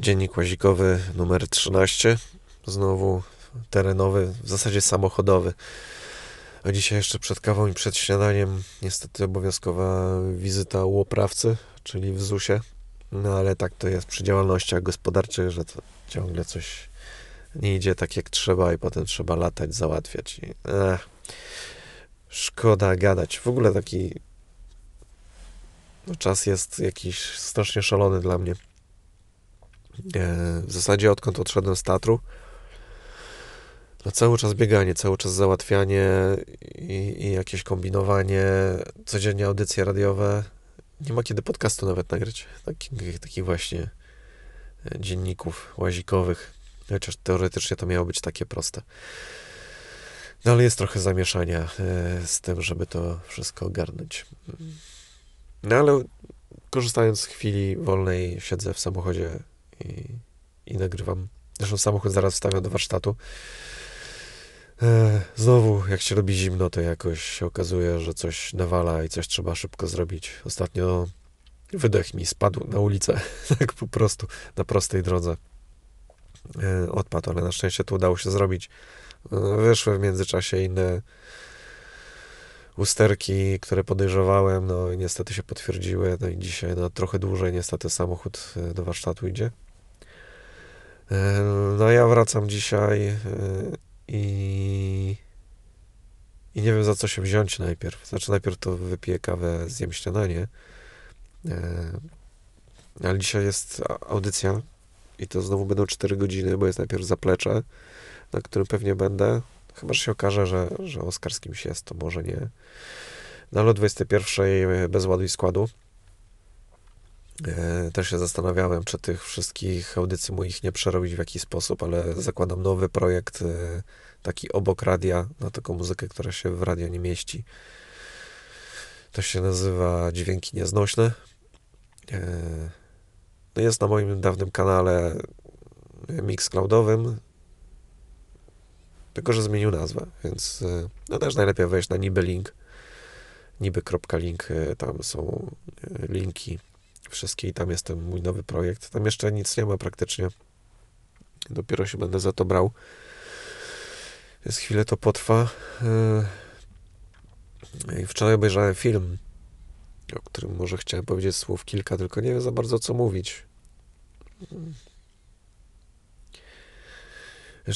Dziennik łazikowy numer 13. Znowu terenowy, w zasadzie samochodowy. A dzisiaj jeszcze przed kawą i przed śniadaniem niestety obowiązkowa wizyta u oprawcy, czyli w ZUS-ie. No ale tak to jest przy działalnościach gospodarczych, że ciągle coś nie idzie tak jak trzeba i potem trzeba latać, załatwiać. I, ech, szkoda gadać. W ogóle taki no, czas jest jakiś strasznie szalony dla mnie. E, w zasadzie odkąd odszedłem z teatru, no cały czas bieganie, cały czas załatwianie i, i, jakieś kombinowanie, codziennie audycje radiowe. Nie ma kiedy podcastu nawet nagrać, takich, takich właśnie e, dzienników łazikowych, chociaż teoretycznie to miało być takie proste. No ale jest trochę zamieszania e, z tym, żeby to wszystko ogarnąć. No ale korzystając z chwili wolnej, siedzę w samochodzie i, i nagrywam. Zresztą samochód zaraz wstawiam do warsztatu. E, znowu, jak się robi zimno, to jakoś się okazuje, że coś nawala i coś trzeba szybko zrobić. Ostatnio wydech mi spadł na ulicę, tak po prostu, na prostej drodze. E, odpadł, ale na szczęście to udało się zrobić. E, wyszły w międzyczasie inne usterki, które podejrzewałem, no i niestety się potwierdziły. No i dzisiaj no, trochę dłużej niestety samochód do warsztatu idzie. No ja wracam dzisiaj i, i nie wiem za co się wziąć najpierw. Znaczy najpierw to wypiję kawę, zjem śniadanie. E, ale dzisiaj jest audycja i to znowu będą 4 godziny, bo jest najpierw zaplecze, na którym pewnie będę. Chyba, że się okaże, że, że Oskar z kimś jest, to może nie. Na lot 21 bez ładu i składu. E, też się zastanawiałem, czy tych wszystkich audycji moich nie przerobić w jakiś sposób, ale zakładam nowy projekt, e, taki obok radia, na taką muzykę, która się w radio nie mieści. To się nazywa Dźwięki Nieznośne. E, no jest na moim dawnym kanale Mixcloudowym, tylko że zmienił nazwę, więc no też najlepiej wejść na niby link, niby.link, tam są linki wszystkie i tam jest ten mój nowy projekt. Tam jeszcze nic nie ma praktycznie. Dopiero się będę za to brał. Więc chwilę to potrwa. Yy, I wczoraj obejrzałem film, o którym może chciałem powiedzieć słów kilka, tylko nie wiem za bardzo co mówić.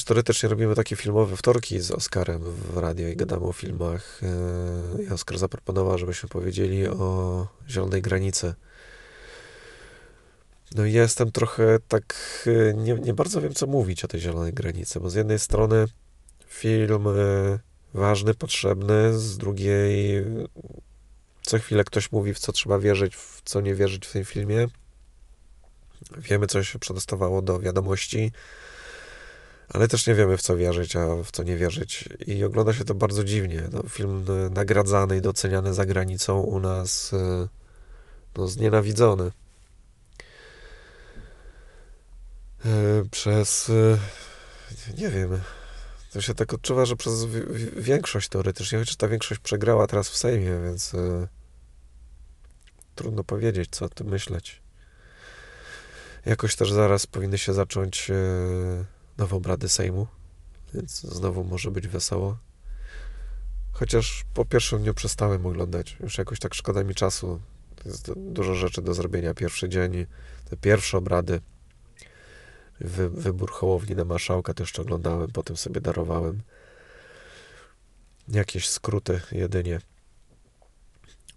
Teoretycznie robimy takie filmowe wtorki z Oskarem w radio i gadamy o filmach. Yy, I Oskar zaproponował, żebyśmy powiedzieli o Zielonej Granicy no jestem trochę tak, y, nie, nie bardzo wiem, co mówić o tej zielonej granicy, bo z jednej strony film y, ważny, potrzebny, z drugiej co chwilę ktoś mówi, w co trzeba wierzyć, w co nie wierzyć w tym filmie. Wiemy, co się przedostawało do wiadomości, ale też nie wiemy, w co wierzyć, a w co nie wierzyć. I ogląda się to bardzo dziwnie. No, film y, nagradzany i doceniany za granicą u nas no, znienawidzony. Przez e, nie wiem, to się tak odczuwa, że przez większość teoretycznie, chociaż ta większość przegrała teraz w Sejmie, więc e, trudno powiedzieć, co o tym myśleć. Jakoś też zaraz powinny się zacząć nowe obrady Sejmu, więc znowu może być wesoło. Chociaż po pierwszym dniu przestałem oglądać. Już jakoś tak szkoda mi czasu. Jest dużo rzeczy do zrobienia. Pierwszy dzień, te pierwsze obrady wy, wybór Hołowni na marszałka jeszcze oglądałem, potem sobie darowałem. Jakieś skróty jedynie.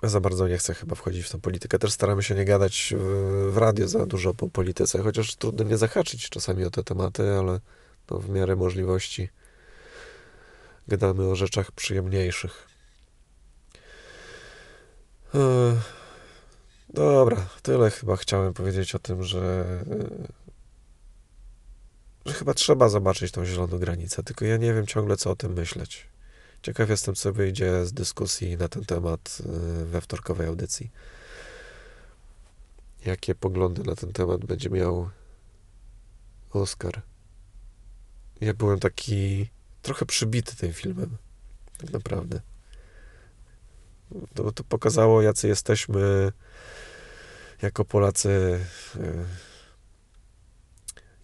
Za bardzo nie chcę chyba wchodzić w tą politykę. Też staramy się nie gadać w, w radio za dużo po polityce, chociaż trudno nie zahaczyć czasami o te tematy, ale no, w miarę możliwości gadamy o rzeczach przyjemniejszych. E, dobra, tyle chyba chciałem powiedzieć o tym, że że chyba trzeba zobaczyć tą zieloną granicę, tylko ja nie wiem ciągle, co o tym myśleć. Ciekaw jestem, co wyjdzie z dyskusji na ten temat y, we wtorkowej audycji. Jakie poglądy na ten temat będzie miał Oscar. Ja byłem taki trochę przybity tym filmem, tak naprawdę. To, to pokazało, jacy jesteśmy jako Polacy y,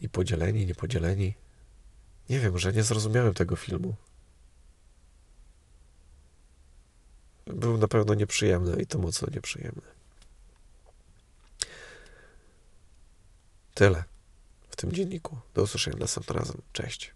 i podzieleni, niepodzieleni. Nie wiem, że nie zrozumiałem tego filmu. Był na pewno nieprzyjemny i to mocno nieprzyjemny. Tyle w tym dzienniku. Do usłyszenia następnym razem. Cześć.